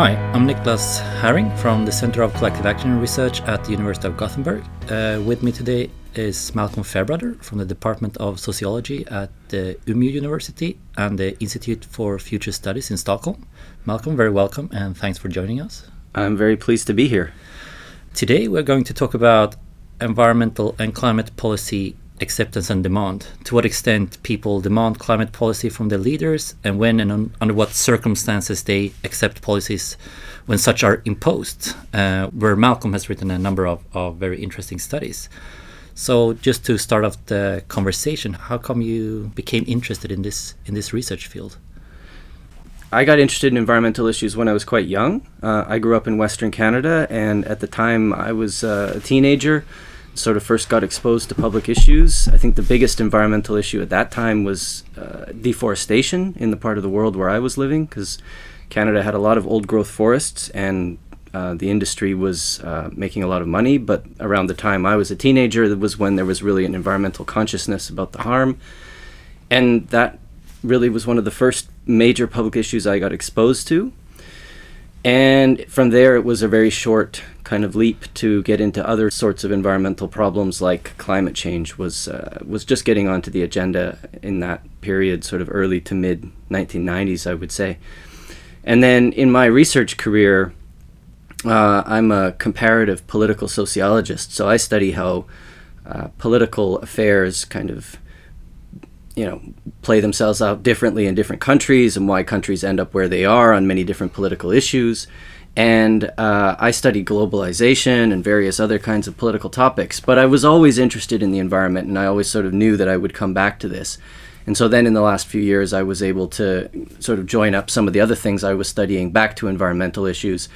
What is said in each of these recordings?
Hi, I'm Niklas Harring from the Center of Collective Action Research at the University of Gothenburg. Uh, with me today is Malcolm Fairbrother from the Department of Sociology at the Umeå University and the Institute for Future Studies in Stockholm. Malcolm, very welcome and thanks for joining us. I'm very pleased to be here. Today we're going to talk about environmental and climate policy acceptance and demand. To what extent people demand climate policy from their leaders, and when and un under what circumstances they accept policies when such are imposed. Uh, where Malcolm has written a number of, of very interesting studies. So, just to start off the conversation, how come you became interested in this in this research field? I got interested in environmental issues when I was quite young. Uh, I grew up in Western Canada, and at the time I was uh, a teenager sort of first got exposed to public issues. I think the biggest environmental issue at that time was uh, deforestation in the part of the world where I was living, because Canada had a lot of old growth forests and uh, the industry was uh, making a lot of money. But around the time I was a teenager, that was when there was really an environmental consciousness about the harm. And that really was one of the first major public issues I got exposed to. And from there, it was a very short kind of leap to get into other sorts of environmental problems like climate change was uh, was just getting onto the agenda in that period, sort of early to mid 1990s, I would say. And then in my research career, uh, I'm a comparative political sociologist, so I study how uh, political affairs kind of you know play themselves out differently in different countries and why countries end up where they are on many different political issues and uh, I studied globalization and various other kinds of political topics. But I was always interested in the environment, and I always sort of knew that I would come back to this. And so then in the last few years, I was able to sort of join up some of the other things I was studying back to environmental issues.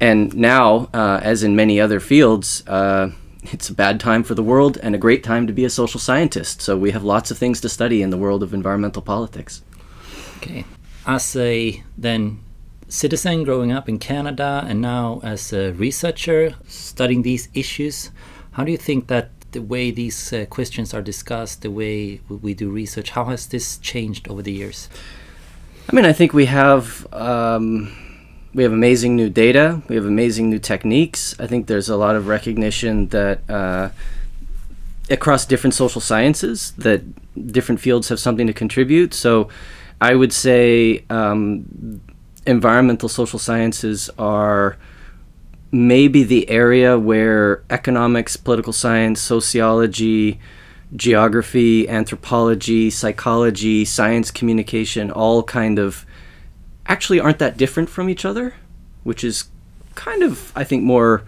And now, uh, as in many other fields, uh, it's a bad time for the world and a great time to be a social scientist. So we have lots of things to study in the world of environmental politics. Okay. As a then citizen growing up in Canada and now as a researcher studying these issues, how do you think that the way these uh, questions are discussed, the way we do research, how has this changed over the years? I mean, I think we have um, we have amazing new data, we have amazing new techniques. I think there's a lot of recognition that uh, across different social sciences that different fields have something to contribute. So, I would say um, environmental social sciences are maybe the area where economics, political science, sociology, geography, anthropology, psychology, science communication all kind of actually aren't that different from each other, which is kind of, I think, more.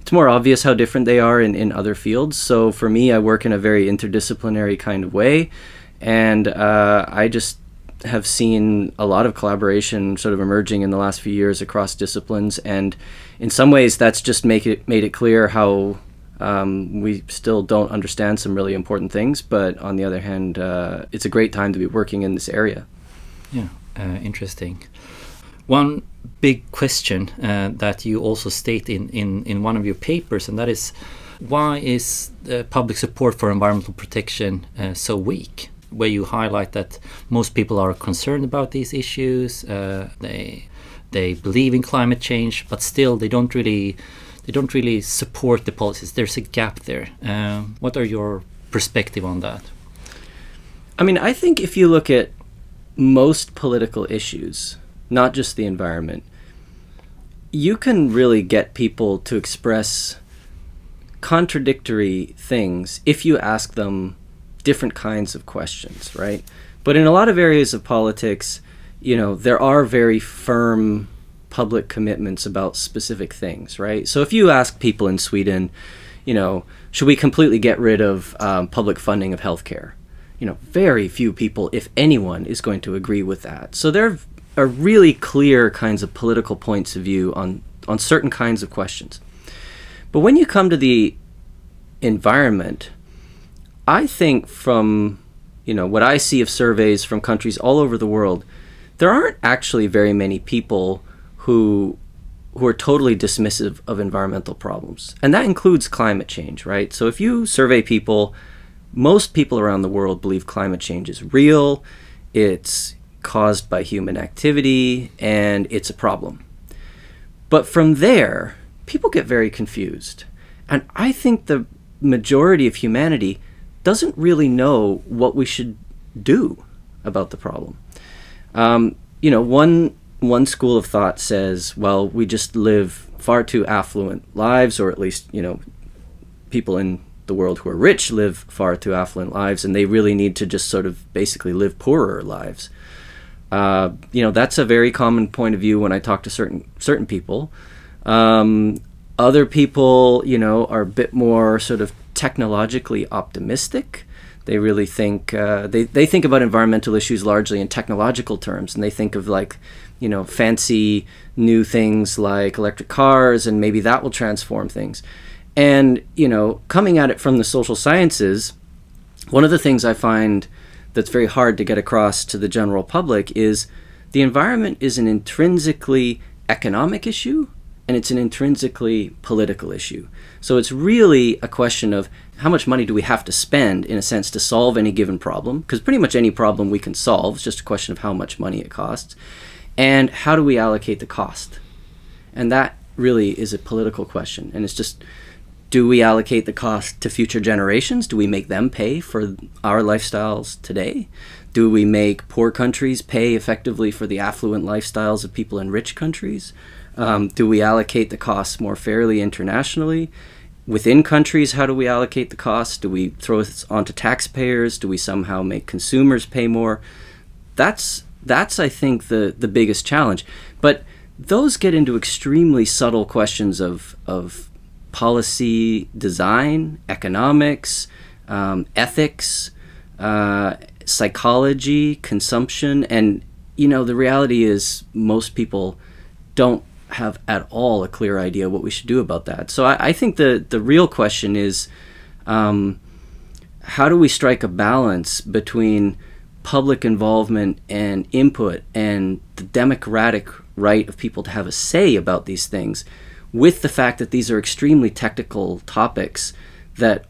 It's more obvious how different they are in, in other fields. So for me, I work in a very interdisciplinary kind of way. And uh, I just have seen a lot of collaboration sort of emerging in the last few years across disciplines, and in some ways, that's just make it made it clear how um, we still don't understand some really important things. But on the other hand, uh, it's a great time to be working in this area. Yeah, uh, interesting. One big question uh, that you also state in, in, in one of your papers, and that is why is public support for environmental protection uh, so weak? where you highlight that most people are concerned about these issues. Uh, they they believe in climate change, but still they don't really they don't really support the policies. There's a gap there. Uh, what are your perspective on that? I mean, I think if you look at most political issues, not just the environment, you can really get people to express contradictory things if you ask them different kinds of questions, right? But in a lot of areas of politics, you know, there are very firm public commitments about specific things, right? So if you ask people in Sweden, you know, should we completely get rid of um, public funding of healthcare? You know, very few people, if anyone, is going to agree with that. So there are really clear kinds of political points of view on on certain kinds of questions. But when you come to the environment, I think from you know what I see of surveys from countries all over the world, there aren't actually very many people who who are totally dismissive of environmental problems. And that includes climate change, right? So if you survey people, most people around the world believe climate change is real, it's caused by human activity, and it's a problem. But from there, people get very confused. And I think the majority of humanity doesn't really know what we should do about the problem. Um, you know, one one school of thought says, well, we just live far too affluent lives, or at least you know, people in the world who are rich live far too affluent lives, and they really need to just sort of basically live poorer lives. Uh, you know, that's a very common point of view when I talk to certain certain people. Um, other people, you know, are a bit more sort of technologically optimistic. They really think uh, they they think about environmental issues largely in technological terms, and they think of like, you know, fancy new things like electric cars, and maybe that will transform things. And you know, coming at it from the social sciences, one of the things I find that's very hard to get across to the general public is the environment is an intrinsically economic issue and it's an intrinsically political issue. So it's really a question of how much money do we have to spend, in a sense, to solve any given problem? Because pretty much any problem we can solve, it's just a question of how much money it costs. And how do we allocate the cost? And that really is a political question. And it's just do we allocate the cost to future generations? Do we make them pay for our lifestyles today? Do we make poor countries pay effectively for the affluent lifestyles of people in rich countries? Um, do we allocate the costs more fairly internationally? Within countries, how do we allocate the costs? Do we throw it onto taxpayers? Do we somehow make consumers pay more? That's that's I think the the biggest challenge. But those get into extremely subtle questions of of policy design, economics, um, ethics, uh, psychology, consumption, and you know the reality is most people don't have at all a clear idea what we should do about that. So I, I think the the real question is, um, how do we strike a balance between public involvement and input and the democratic right of people to have a say about these things, with the fact that these are extremely technical topics that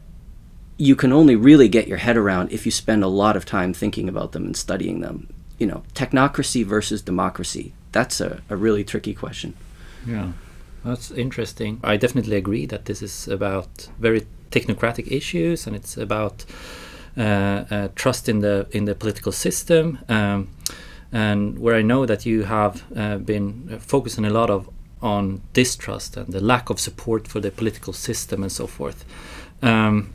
you can only really get your head around if you spend a lot of time thinking about them and studying them. You know, technocracy versus democracy. That's a, a really tricky question. Yeah, that's interesting. I definitely agree that this is about very technocratic issues, and it's about uh, uh, trust in the in the political system. Um, and where I know that you have uh, been focusing a lot of on distrust and the lack of support for the political system and so forth. Um,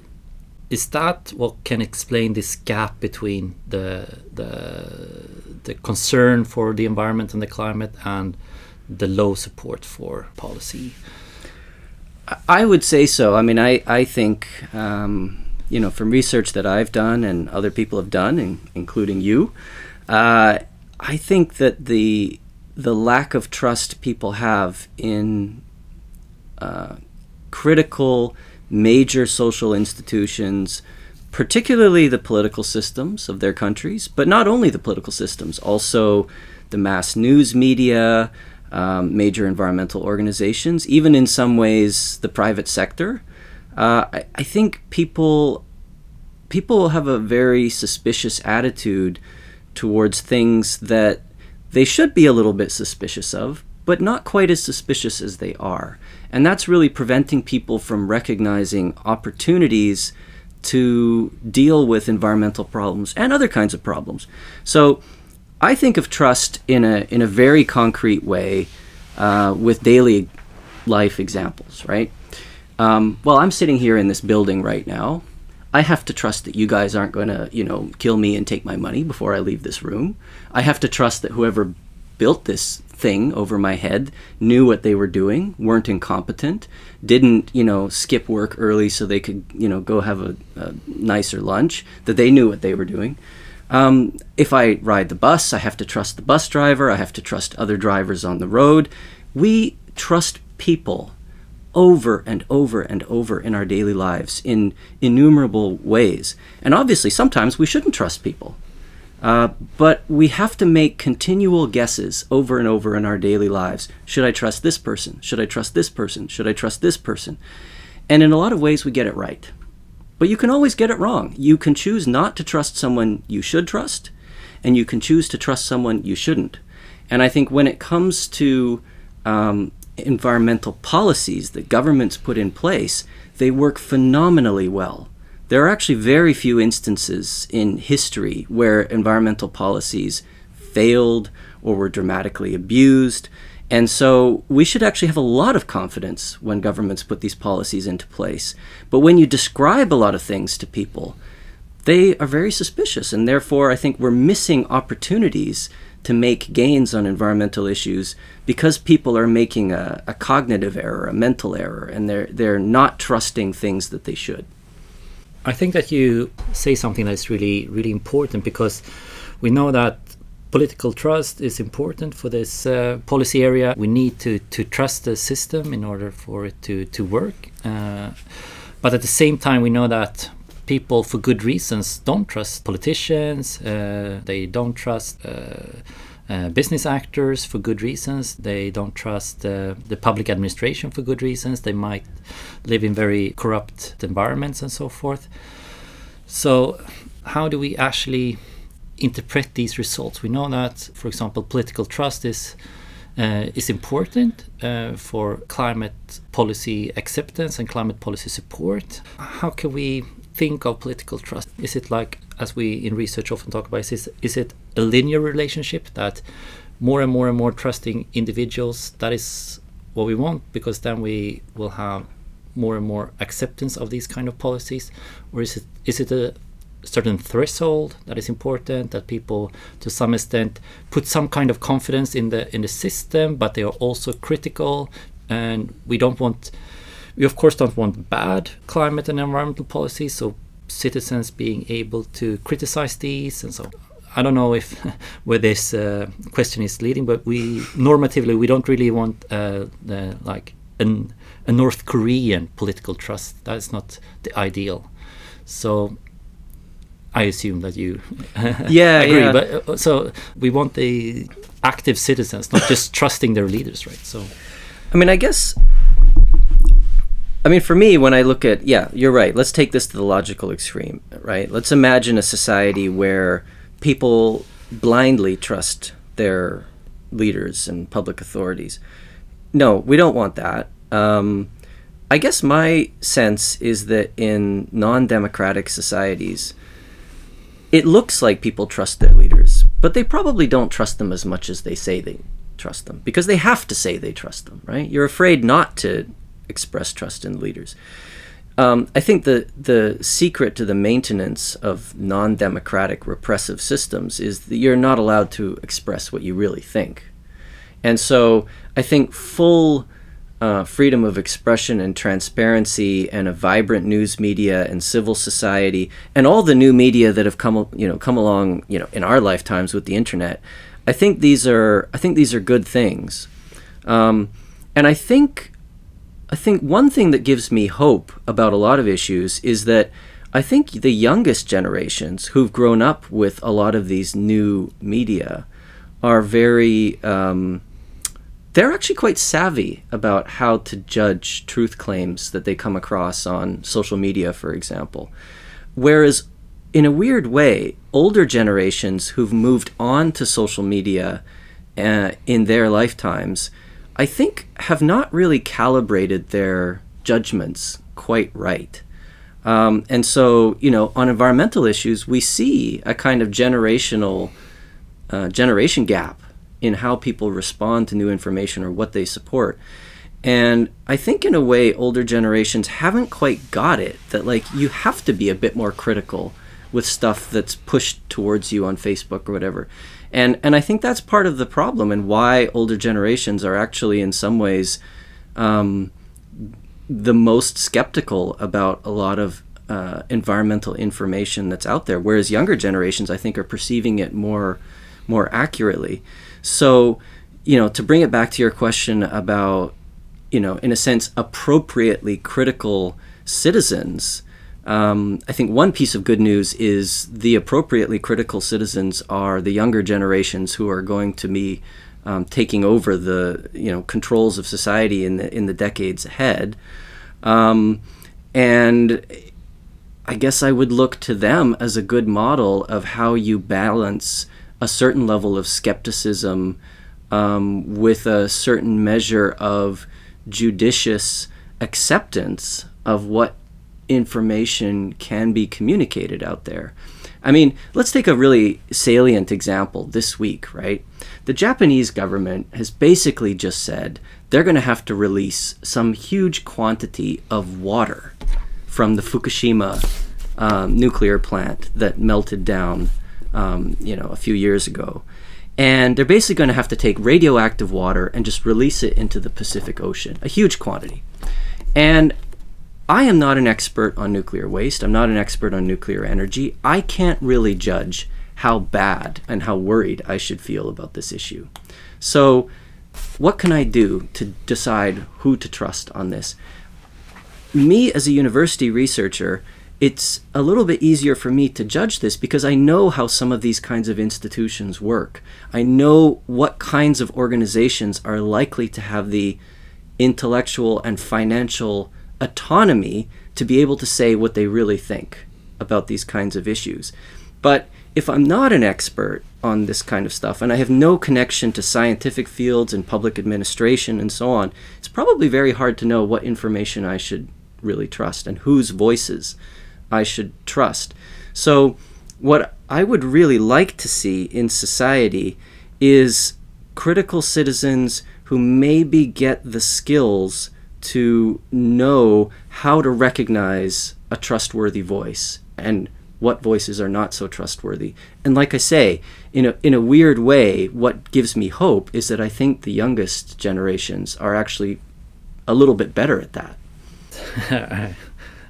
is that what can explain this gap between the the the concern for the environment and the climate and the low support for policy? I would say so. I mean, I, I think, um, you know, from research that I've done and other people have done, in, including you, uh, I think that the, the lack of trust people have in uh, critical, major social institutions, particularly the political systems of their countries, but not only the political systems, also the mass news media, um, major environmental organizations, even in some ways the private sector. Uh, I, I, think people people have a very suspicious attitude towards things that they should be a little bit suspicious of, but not quite as suspicious as they are. And that's really preventing people from recognizing opportunities to deal with environmental problems and other kinds of problems. So I think of trust in a in a very concrete way uh, with daily life examples, right? Um, well, I'm sitting here in this building right now. I have to trust that you guys aren't going to, you know, kill me and take my money before I leave this room. I have to trust that whoever built this thing over my head knew what they were doing, weren't incompetent, didn't, you know, skip work early so they could, you know, go have a, a nicer lunch, that they knew what they were doing. Um, if I ride the bus, I have to trust the bus driver. I have to trust other drivers on the road. We trust people over and over and over in our daily lives in innumerable ways. And obviously, sometimes we shouldn't trust people. Uh, but we have to make continual guesses over and over in our daily lives. Should I trust this person? Should I trust this person? Should I trust this person? And in a lot of ways, we get it right. But you can always get it wrong. You can choose not to trust someone you should trust, and you can choose to trust someone you shouldn't. And I think when it comes to um, environmental policies that governments put in place, they work phenomenally well. There are actually very few instances in history where environmental policies failed or were dramatically abused. And so we should actually have a lot of confidence when governments put these policies into place. But when you describe a lot of things to people, they are very suspicious. And therefore, I think we're missing opportunities to make gains on environmental issues because people are making a, a cognitive error, a mental error, and they're, they're not trusting things that they should. I think that you say something that's really, really important because we know that political trust is important for this uh, policy area. We need to, to trust the system in order for it to, to work. Uh, but at the same time, we know that people, for good reasons, don't trust politicians, uh, they don't trust. Uh, uh, business actors for good reasons. They don't trust uh, the public administration for good reasons. They might live in very corrupt environments and so forth. So, how do we actually interpret these results. We know that, for example, political trust is uh, is important uh, for climate policy acceptance and climate policy support. How can we think of political trust? Is it like, as we in research often talk about, is, is it a linear relationship that more and more and more trusting individuals, that is what we want, because then we will have more and more acceptance of these kind of policies? Or is it, is it a certain threshold that is important that people to some extent put some kind of confidence in the in the system but they are also critical and we don't want we of course don't want bad climate and environmental policies so citizens being able to criticize these and so I don't know if where this uh, question is leading, but we normatively we don't really want uh, the, like an, a North Korean political trust. That is not the ideal. So I assume that you yeah agree. Yeah. But uh, so we want the active citizens, not just trusting their leaders, right? So, I mean, I guess. I mean, for me, when I look at yeah, you're right. Let's take this to the logical extreme, right? Let's imagine a society where people blindly trust their leaders and public authorities. No, we don't want that. Um, I guess my sense is that in non-democratic societies it looks like people trust their leaders, but they probably don't trust them as much as they say they trust them because they have to say they trust them, right? You're afraid not to express trust in leaders. Um, I think the the secret to the maintenance of non-democratic repressive systems is that you're not allowed to express what you really think, and so I think full uh, freedom of expression and transparency and a vibrant news media and civil society and all the new media that have come you know come along you know in our lifetimes with the internet I think these are I think these are good things um, and I think I think one thing that gives me hope about a lot of issues is that I think the youngest generations who've grown up with a lot of these new media are very um, they're actually quite savvy about how to judge truth claims that they come across on social media, for example. Whereas, in a weird way, older generations who've moved on to social media uh, in their lifetimes, I think, have not really calibrated their judgments quite right. Um, and so, you know, on environmental issues, we see a kind of generational uh, generation gap in how people respond to new information or what they support. And I think, in a way, older generations haven't quite got it that, like, you have to be a bit more critical with stuff that's pushed towards you on Facebook or whatever. And, and I think that's part of the problem and why older generations are actually, in some ways, um, the most skeptical about a lot of uh, environmental information that's out there, whereas younger generations, I think, are perceiving it more more accurately. So, you know, to bring it back to your question about, you know, in a sense, appropriately critical citizens, um, I think one piece of good news is the appropriately critical citizens are the younger generations who are going to be um, taking over the you know controls of society in the in the decades ahead, um, and I guess I would look to them as a good model of how you balance a certain level of skepticism um, with a certain measure of judicious acceptance of what information can be communicated out there. I mean, let's take a really salient example this week, right? The Japanese government has basically just said they're going to have to release some huge quantity of water from the Fukushima um, nuclear plant that melted down, um, you know, a few years ago. And they're basically going to have to take radioactive water and just release it into the Pacific Ocean, a huge quantity. And I am not an expert on nuclear waste. I'm not an expert on nuclear energy. I can't really judge how bad and how worried I should feel about this issue. So, what can I do to decide who to trust on this? Me, as a university researcher, it's a little bit easier for me to judge this because I know how some of these kinds of institutions work. I know what kinds of organizations are likely to have the intellectual and financial autonomy to be able to say what they really think about these kinds of issues. But if I'm not an expert on this kind of stuff and I have no connection to scientific fields and public administration and so on, it's probably very hard to know what information I should really trust and whose voices I should trust. So, what I would really like to see in society is critical citizens who maybe get the skills to know how to recognize a trustworthy voice and what voices are not so trustworthy. And like I say, in a in a weird way, what gives me hope is that I think the youngest generations are actually a little bit better at that.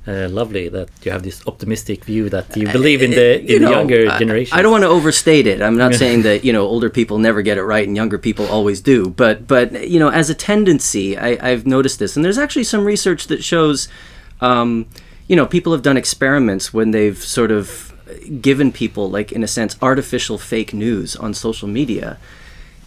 Uh, lovely that you have this optimistic view that you believe in the in know, the younger generation. I, I, don't want to overstate it. I'm not saying that you know older people never get it right and younger people always do, but but you know as a tendency, I, have noticed this, and there's actually some research that shows, um, you know, people have done experiments when they've sort of given people like in a sense artificial fake news on social media,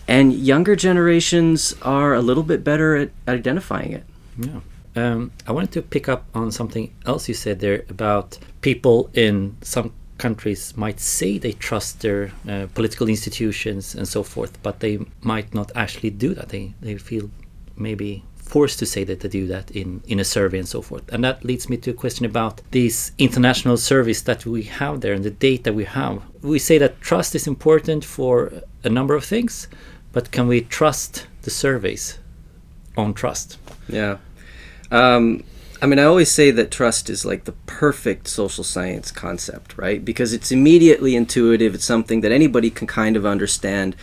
and younger generations are a little bit better at identifying it. Yeah. Um, I wanted to pick up on something else you said there about people in some countries might say they trust their uh, political institutions and so forth, but they might not actually do that. They they feel maybe forced to say that they do that in, in a survey and so forth. And that leads me to a question about these international surveys that we have there and the data we have. We say that trust is important for a number of things, but can we trust the surveys on trust? Yeah. Um, I mean, I always say that trust is like the perfect social science concept, right? Because it's immediately intuitive. It's something that anybody can kind of understand,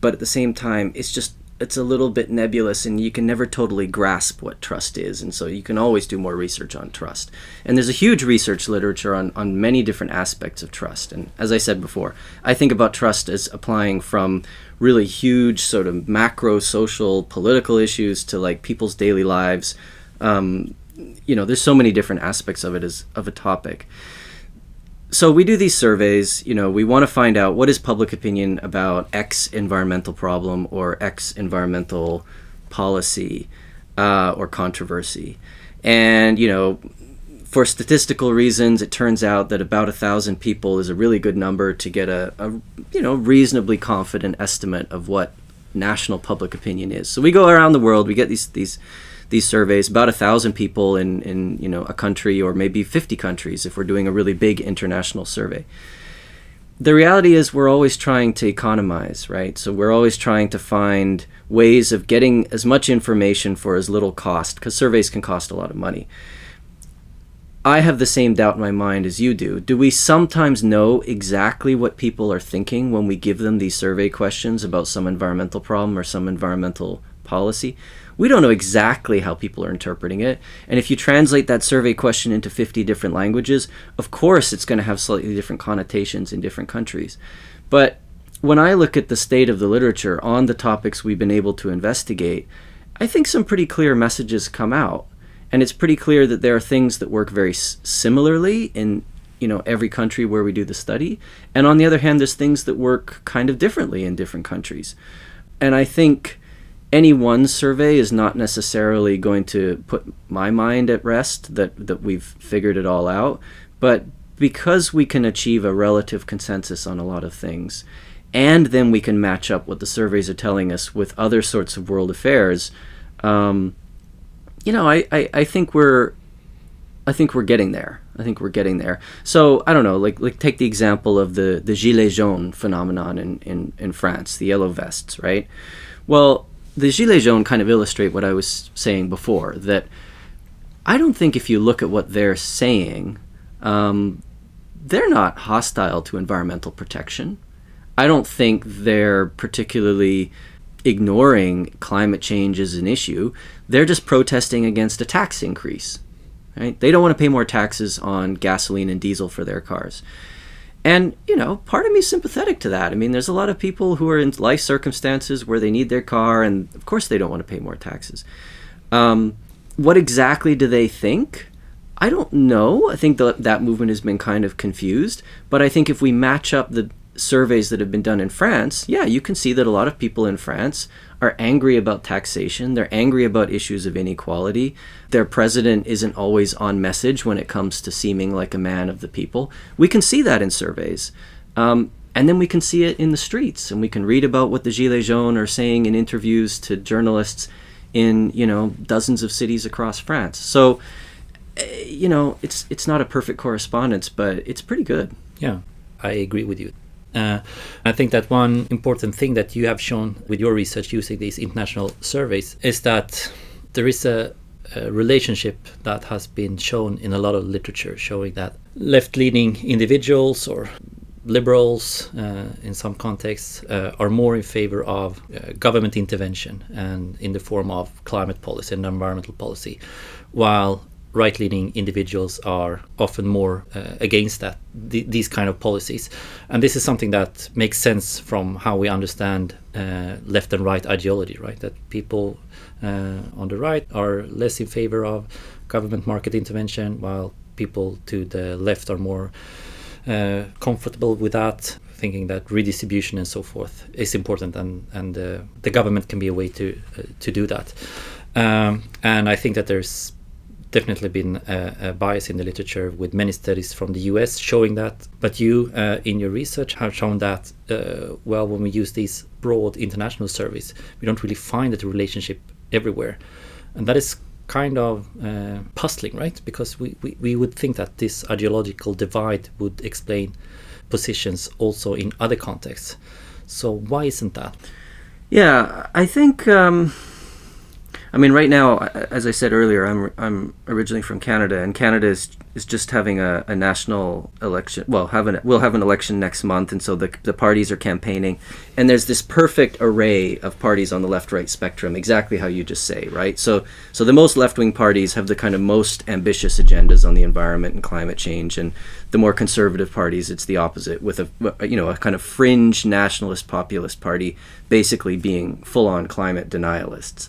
but at the same time, it's just it's a little bit nebulous and you can never totally grasp what trust is and so you can always do more research on trust and there's a huge research literature on, on many different aspects of trust and as i said before i think about trust as applying from really huge sort of macro social political issues to like people's daily lives um, you know, there's so many different aspects of it as of a topic. So we do these surveys. You know, we want to find out what is public opinion about X environmental problem or X environmental policy uh, or controversy, and you know, for statistical reasons, it turns out that about a thousand people is a really good number to get a, a you know reasonably confident estimate of what national public opinion is. So we go around the world, we get these these these surveys, about a thousand people in, in you know a country or maybe 50 countries if we're doing a really big international survey. The reality is we're always trying to economize, right? So we're always trying to find ways of getting as much information for as little cost because surveys can cost a lot of money. I have the same doubt in my mind as you do. Do we sometimes know exactly what people are thinking when we give them these survey questions about some environmental problem or some environmental policy? We don't know exactly how people are interpreting it. And if you translate that survey question into 50 different languages, of course it's going to have slightly different connotations in different countries. But when I look at the state of the literature on the topics we've been able to investigate, I think some pretty clear messages come out. And it's pretty clear that there are things that work very s- similarly in you know every country where we do the study and on the other hand there's things that work kind of differently in different countries and i think any one survey is not necessarily going to put my mind at rest that, that we've figured it all out. But because we can achieve a relative consensus on a lot of things, and then we can match up what the surveys are telling us with other sorts of world affairs, um, you know, I, I, I think we're I think we're getting there. I think we're getting there. So I don't know, like like take the example of the the gilets jaunes phenomenon in, in, in France, the yellow vests, right? Well, the gilets jaunes kind of illustrate what I was saying before that I don't think if you look at what they're saying, um, they're not hostile to environmental protection. I don't think they're particularly ignoring climate change as an issue. They're just protesting against a tax increase. Right? They don't want to pay more taxes on gasoline and diesel for their cars. And, you know, part of me is sympathetic to that. I mean, there's a lot of people who are in life circumstances where they need their car, and of course they don't want to pay more taxes. Um, what exactly do they think? I don't know. I think that that movement has been kind of confused. But I think if we match up the surveys that have been done in France, yeah, you can see that a lot of people in France are angry about taxation. They're angry about issues of inequality. Their president isn't always on message when it comes to seeming like a man of the people. We can see that in surveys. Um, and then we can see it in the streets, and we can read about what the Gilets jaunes are saying in interviews to journalists in you know dozens of cities across France. So, eh, you know, it's it's not a perfect correspondence, but it's pretty good. Yeah, I agree with you. Uh, I think that one important thing that you have shown with your research using these international surveys is that there is a, a relationship that has been shown in a lot of literature showing that left leaning individuals or liberals uh, in some contexts uh, are more in favor of uh, government intervention and in the form of climate policy and environmental policy while right leaning individuals are often more uh, against that th- these kind of policies. And this is something that makes sense from how we understand uh, left and right ideology right? That people uh, on the right are less in favor of government market intervention while people to the left are more uh, comfortable with that thinking that redistribution and so forth is important and and uh, the government can be a way to uh, to do that. Um, and I think that there's definitely been a, a, bias in the literature with many studies from the US showing that. But you, uh, in your research, have shown that, uh, well, when we use these broad international surveys, we don't really find that relationship everywhere. And that is kind of uh, puzzling, right? Because we, we, we would think that this ideological divide would explain positions also in other contexts. So why isn't that? Yeah, I think. Um I mean, right now, as I said earlier, I'm I'm originally from Canada, and Canada is is just having a, a national election. Well, have an, we'll have an election next month, and so the the parties are campaigning, and there's this perfect array of parties on the left-right spectrum, exactly how you just say, right? So so the most left-wing parties have the kind of most ambitious agendas on the environment and climate change, and the more conservative parties, it's the opposite, with a you know a kind of fringe nationalist populist party basically being full-on climate denialists.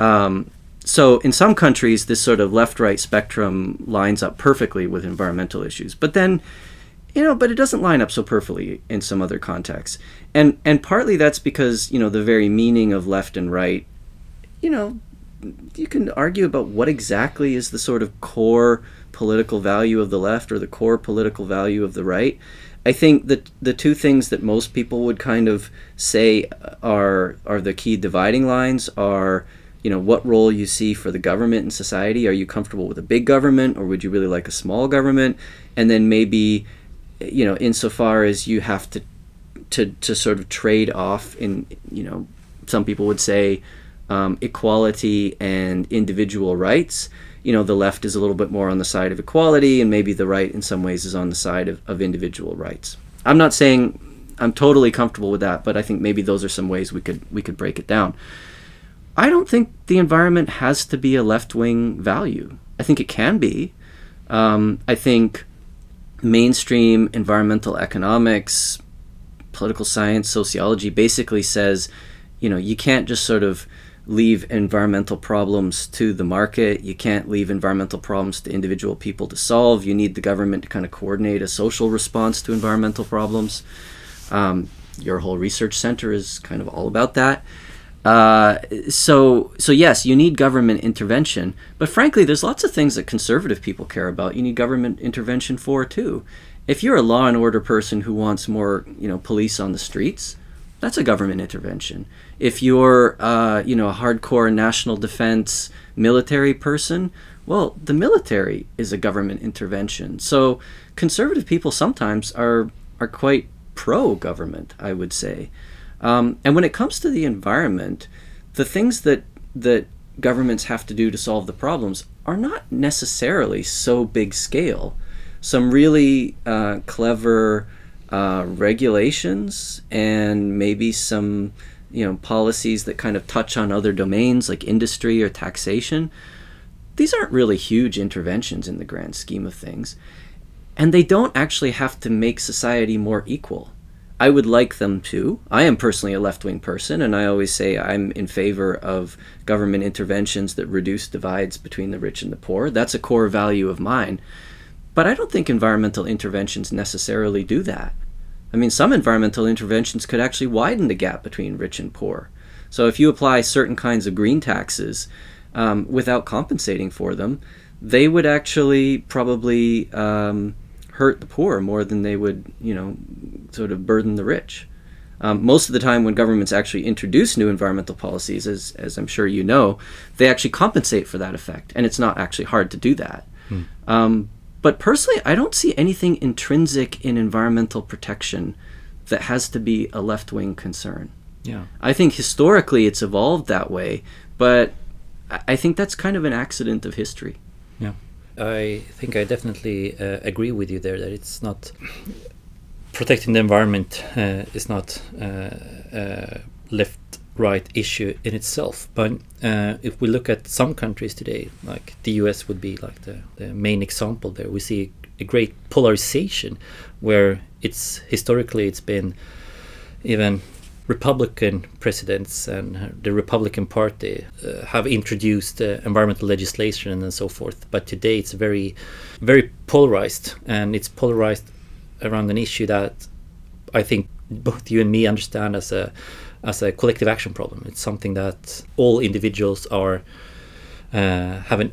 Um, so in some countries, this sort of left-right spectrum lines up perfectly with environmental issues, but then, you know, but it doesn't line up so perfectly in some other contexts, and and partly that's because you know the very meaning of left and right, you know, you can argue about what exactly is the sort of core political value of the left or the core political value of the right. I think that the two things that most people would kind of say are are the key dividing lines are you know what role you see for the government in society. Are you comfortable with a big government or would you really like a small government? And then maybe you know insofar as you have to to to sort of trade off in you know some people would say um, equality and individual rights you know the left is a little bit more on the side of equality and maybe the right in some ways is on the side of, of individual rights. I'm not saying i'm totally comfortable with that but i think maybe those are some ways we could we could break it down I don't think the environment has to be a left wing value. I think it can be. Um, I think mainstream environmental economics, political science, sociology basically says, you know, you can't just sort of leave environmental problems to the market. You can't leave environmental problems to individual people to solve. You need the government to kind of coordinate a social response to environmental problems. Um, your whole research center is kind of all about that. Uh, so so yes, you need government intervention, but frankly, there's lots of things that conservative people care about. You need government intervention for too. If you're a law and order person who wants more, you know, police on the streets, that's a government intervention. If you're, uh, you know, a hardcore national defense military person, well, the military is a government intervention. So conservative people sometimes are are quite pro government, I would say. Um, and when it comes to the environment, the things that that governments have to do to solve the problems are not necessarily so big scale. Some really uh, clever uh, regulations and maybe some you know policies that kind of touch on other domains like industry or taxation. These aren't really huge interventions in the grand scheme of things, and they don't actually have to make society more equal. I would like them to. I am personally a left wing person, and I always say I'm in favor of government interventions that reduce divides between the rich and the poor. That's a core value of mine. But I don't think environmental interventions necessarily do that. I mean, some environmental interventions could actually widen the gap between rich and poor. So if you apply certain kinds of green taxes um, without compensating for them, they would actually probably um, hurt the poor more than they would, you know, sort of burden the rich. Um, most of the time, when governments actually introduce new environmental policies, as, as I'm sure you know, they actually compensate for that effect, and it's not actually hard to do that. Hmm. Um, but personally, I don't see anything intrinsic in environmental protection that has to be a left wing concern. Yeah. I think historically it's evolved that way, but I think that's kind of an accident of history. I think I definitely uh, agree with you there that it's not protecting the environment uh, is not uh, uh left right issue in itself. But uh, if we look at some countries today, like the US would be like the, the main example there, we see a great polarization where it's historically it's been even Republican presidents and the Republican Party uh, have introduced uh, environmental legislation and so forth. But today it's very, very polarized, and it's polarized around an issue that I think both you and me understand as a as a collective action problem. It's something that all individuals are uh, have an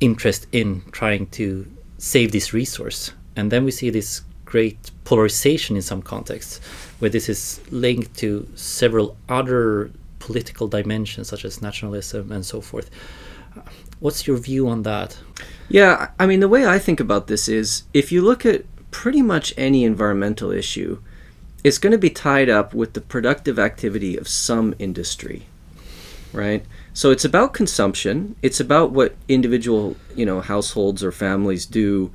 interest in trying to save this resource, and then we see this great polarization in some contexts where this is linked to several other political dimensions such as nationalism and so forth. What's your view on that? Yeah, I mean, the way I think about this is if you look at pretty much any environmental issue, it's going to be tied up with the productive activity of some industry, right? So it's about consumption. It's about what individual, you know, households or families do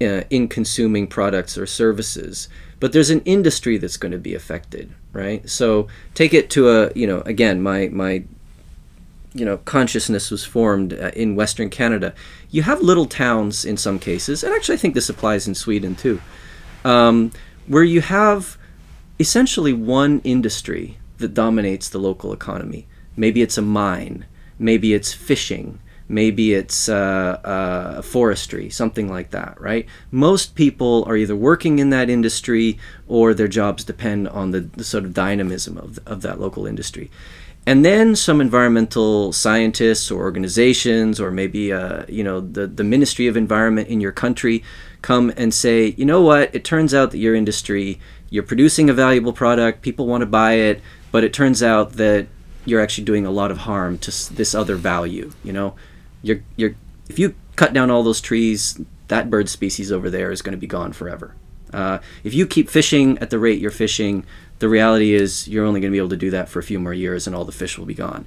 uh, in consuming products or services but there's an industry that's going to be affected, right? So take it to a, you know, again, my my you know consciousness was formed uh, in Western Canada. You have little towns in some cases, and actually I think this applies in Sweden too, um, where you have essentially one industry that dominates the local economy. Maybe it's a mine, maybe it's fishing, maybe it's uh, uh, forestry, something like that, right? Most people are either working in that industry or their jobs depend on the, the sort of dynamism of, of that local industry. And then some environmental scientists or organizations, or maybe uh, you know the, the Ministry of Environment in your country, come and say, you know what? It turns out that your industry, you're producing a valuable product, people want to buy it, but it turns out that you're actually doing a lot of harm to this other value. You know, you're you're if you cut down all those trees, that bird species over there is going to be gone forever. Uh, if you keep fishing at the rate you're fishing, the reality is you're only going to be able to do that for a few more years, and all the fish will be gone.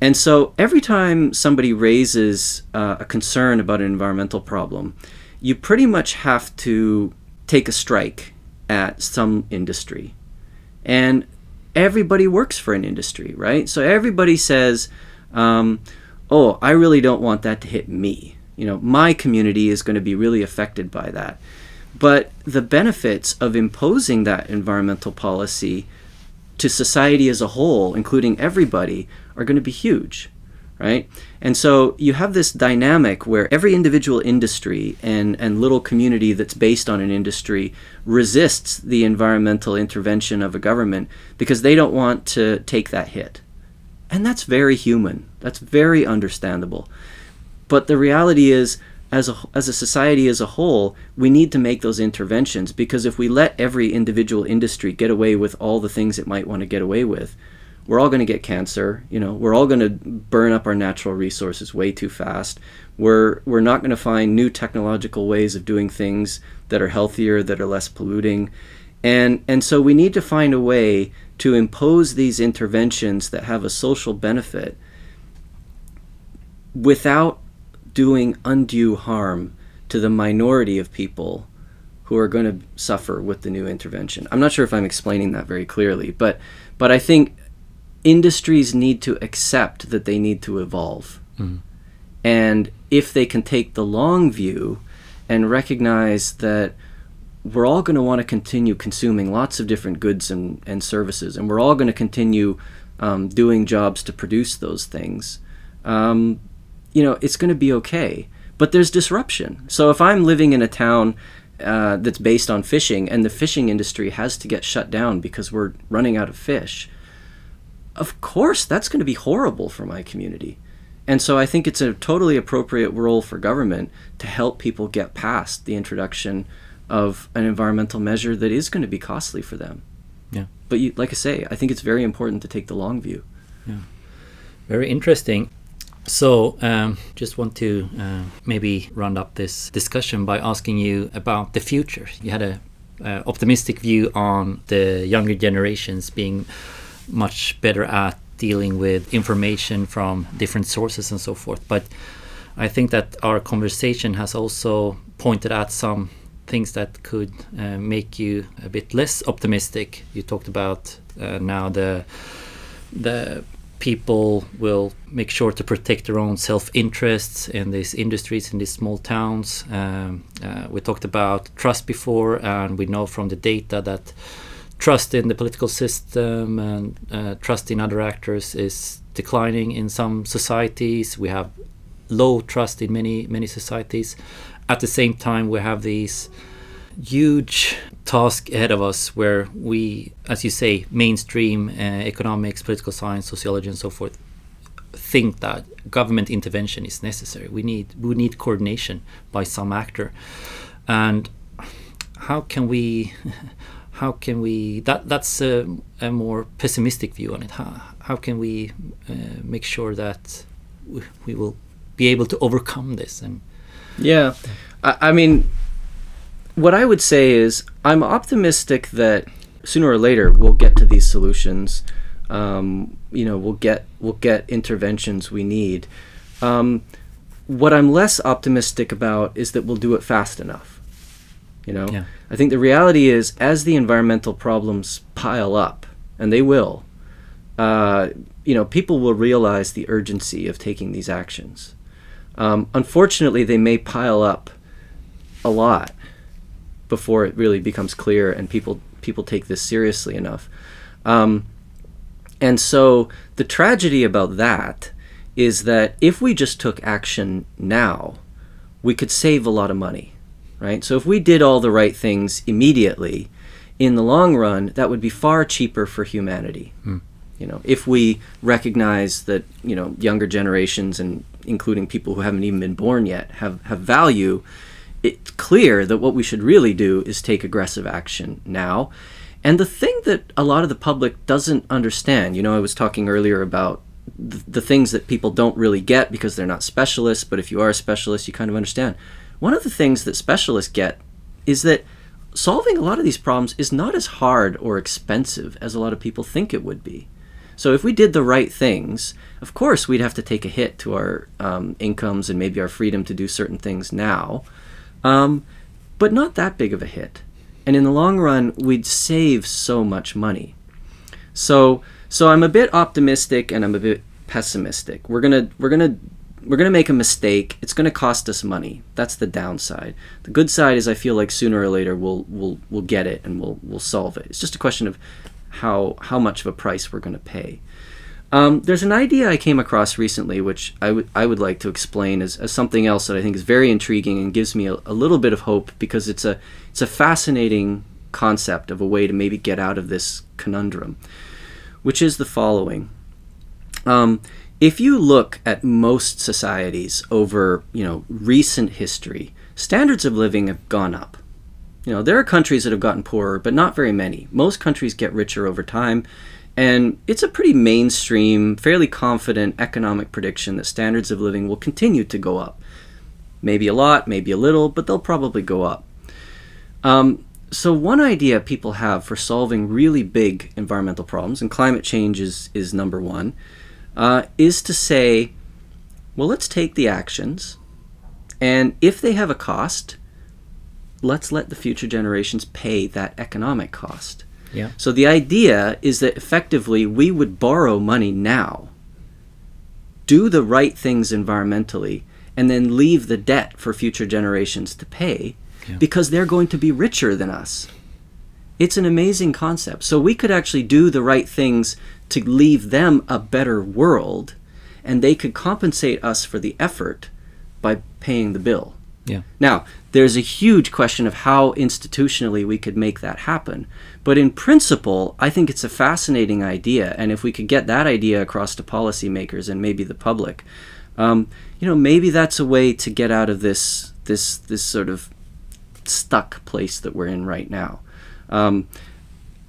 And so every time somebody raises uh, a concern about an environmental problem, you pretty much have to take a strike at some industry. And everybody works for an industry, right? So everybody says, um, oh, I really don't want that to hit me. You know, my community is going to be really affected by that. But the benefits of imposing that environmental policy to society as a whole, including everybody, are going to be huge, right? And so you have this dynamic where every individual industry and, and little community that's based on an industry resists the environmental intervention of a government because they don't want to take that hit And that's very human. That's very understandable. But the reality is, as a, as a society as a whole, we need to make those interventions because if we let every individual industry get away with all the things it might want to get away with, we're all going to get cancer. You know, we're all going to burn up our natural resources way too fast. We're we're not going to find new technological ways of doing things that are healthier, that are less polluting, and and so we need to find a way to impose these interventions that have a social benefit without doing undue harm to the minority of people who are going to suffer with the new intervention. I'm not sure if I'm explaining that very clearly, but but I think industries need to accept that they need to evolve. Mm. And if they can take the long view and recognize that we're all going to want to continue consuming lots of different goods and, and services, and we're all going to continue um, doing jobs to produce those things, um, you know, it's going to be okay. But there's disruption. So if I'm living in a town uh, that's based on fishing and the fishing industry has to get shut down because we're running out of fish, of course that's going to be horrible for my community. And so I think it's a totally appropriate role for government to help people get past the introduction of an environmental measure that is going to be costly for them. Yeah. But you, like I say, I think it's very important to take the long view. Yeah. Very interesting. So, um, just want to uh, maybe round up this discussion by asking you about the future. You had a uh, optimistic view on the younger generations being much better at dealing with information from different sources and so forth. But I think that our conversation has also pointed at some things that could uh, make you a bit less optimistic. You talked about uh, now the the people will make sure to protect their own self-interests in these industries in these small towns. Um, uh, we talked about trust before, and we know from the data that trust in the political system and uh, trust in other actors is declining in some societies. We have low trust in many many societies. At the same time, we have these huge task ahead of us where we, as you say, mainstream uh, economics, political science, sociology, and so forth, think that government intervention is necessary. We need we need coordination by some actor, and how can we? how can we that that's a, a, more pessimistic view on it how, how can we uh, make sure that we, we, will be able to overcome this and yeah I, I, mean what i would say is i'm optimistic that sooner or later we'll get to these solutions. Um, you know we'll get we'll get interventions we need. Um, what i'm less optimistic about is that we'll do it fast enough. You know, yeah. I think the reality is as the environmental problems pile up, and they will, uh, you know, people will realize the urgency of taking these actions. Um, unfortunately, they may pile up a lot before it really becomes clear and people people take this seriously enough. Um, and so the tragedy about that is that if we just took action now, we could save a lot of money right? So if we did all the right things immediately, in the long run, that would be far cheaper for humanity. Hmm. You know, if we recognize that you know younger generations and including people who haven't even been born yet have have value, it's clear that what we should really do is take aggressive action now. And the thing that a lot of the public doesn't understand, you know, I was talking earlier about the, the things that people don't really get because they're not specialists, but if you are a specialist, you kind of understand one of the things that specialists get is that solving a lot of these problems is not as hard or expensive as a lot of people think it would be. So if we did the right things, of course we'd have to take a hit to our um, incomes and maybe our freedom to do certain things now, um, but not that big of a hit. And in the long run, we'd save so much money. So so I'm a bit optimistic and I'm a bit pessimistic. We're gonna we're gonna we're to make a mistake. It's to cost us money. That's the downside. The good side is I feel like sooner or later we'll we'll we'll get it and we'll we'll solve it. It's just a question of how how much of a price we're to pay. Um, there's an idea I came across recently, which I would I would like to explain as, as something else that I think is very intriguing and gives me a, a little bit of hope because it's a it's a fascinating concept of a way to maybe get out of this conundrum, which is the following Um, if you look at most societies over you know recent history, standards of living have gone up. You know, there are countries that have gotten poorer, but not very many. Most countries get richer over time, and it's a pretty mainstream, fairly confident economic prediction that standards of living will continue to go up. Maybe a lot, maybe a little, but they'll probably go up. Um, so, one idea people have for solving really big environmental problems, and climate change is, is number one, uh, is to say, well, let's take the actions, and if they have a cost, let's let the future generations pay that economic cost. Yeah. So the idea is that effectively we would borrow money now, do the right things environmentally, and then leave the debt for future generations to pay Yeah. because they're going to be richer than us. It's an amazing concept. So we could actually do the right things to leave them a better world, and they could compensate us for the effort by paying the bill. Yeah. Now, there's a huge question of how institutionally we could make that happen. But in principle, I think it's a fascinating idea. And if we could get that idea across to policymakers and maybe the public, um, you know, maybe that's a way to get out of this this this sort of stuck place that we're in right now. Um,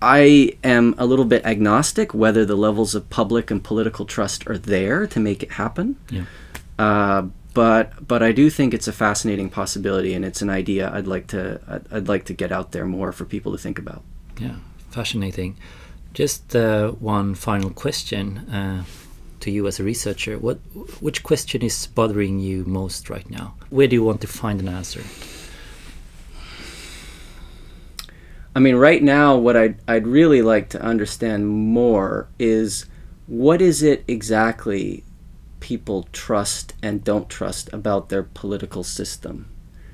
I am a little bit agnostic whether the levels of public and political trust are there to make it happen. Yeah. Uh, but but I do think it's a fascinating possibility, and it's an idea I'd like to I'd, I'd like to get out there more for people to think about. Yeah, fascinating. Just uh, one final question uh, to you as a researcher. What, which question is bothering you most right now? Where do you want to find an answer? I mean, right now, what I'd, I'd really like to understand more is what is it exactly people trust and don't trust about their political system?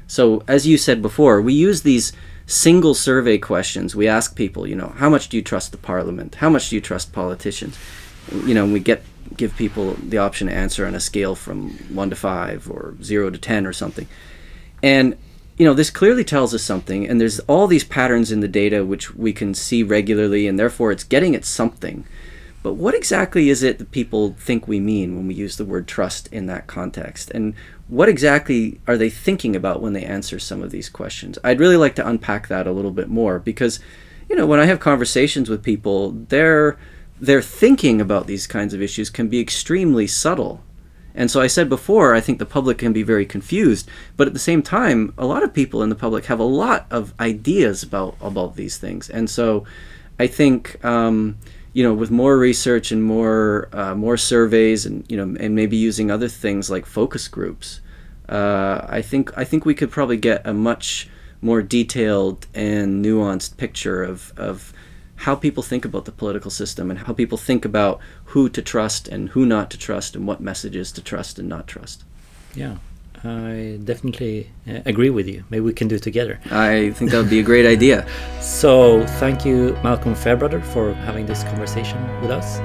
So, as you said before, we use these single survey questions. We ask people, you know, how much do you trust the parliament? How much do you trust politicians? You know, we get give people the option to answer on a scale from 1 to 5 or 0 to 10 or something. And you know, this clearly tells us something, and there's all these patterns in the data which we can see regularly, and therefore it's getting at something. But what exactly is it that people think we mean when we use the word trust in that context? And what exactly are they thinking about when they answer some of these questions? I'd really like to unpack that a little bit more because, you know, when I have conversations with people, their their thinking about these kinds of issues can be extremely subtle. And so I said before, I think the public can be very confused, but at the same time, a lot of people in the public have a lot of ideas about about these things. And so I think um, you know, with more research and more uh, more surveys, and you know, and maybe using other things like focus groups, uh, I think I think we could probably get a much more detailed and nuanced picture of of how people think about the political system and how people think about who to trust and who not to trust and what messages to trust and not trust. Yeah, I definitely uh, agree with you. Maybe we can do it together. I think that would be a great idea. So, thank you, Malcolm Fairbrother, for having this conversation with us.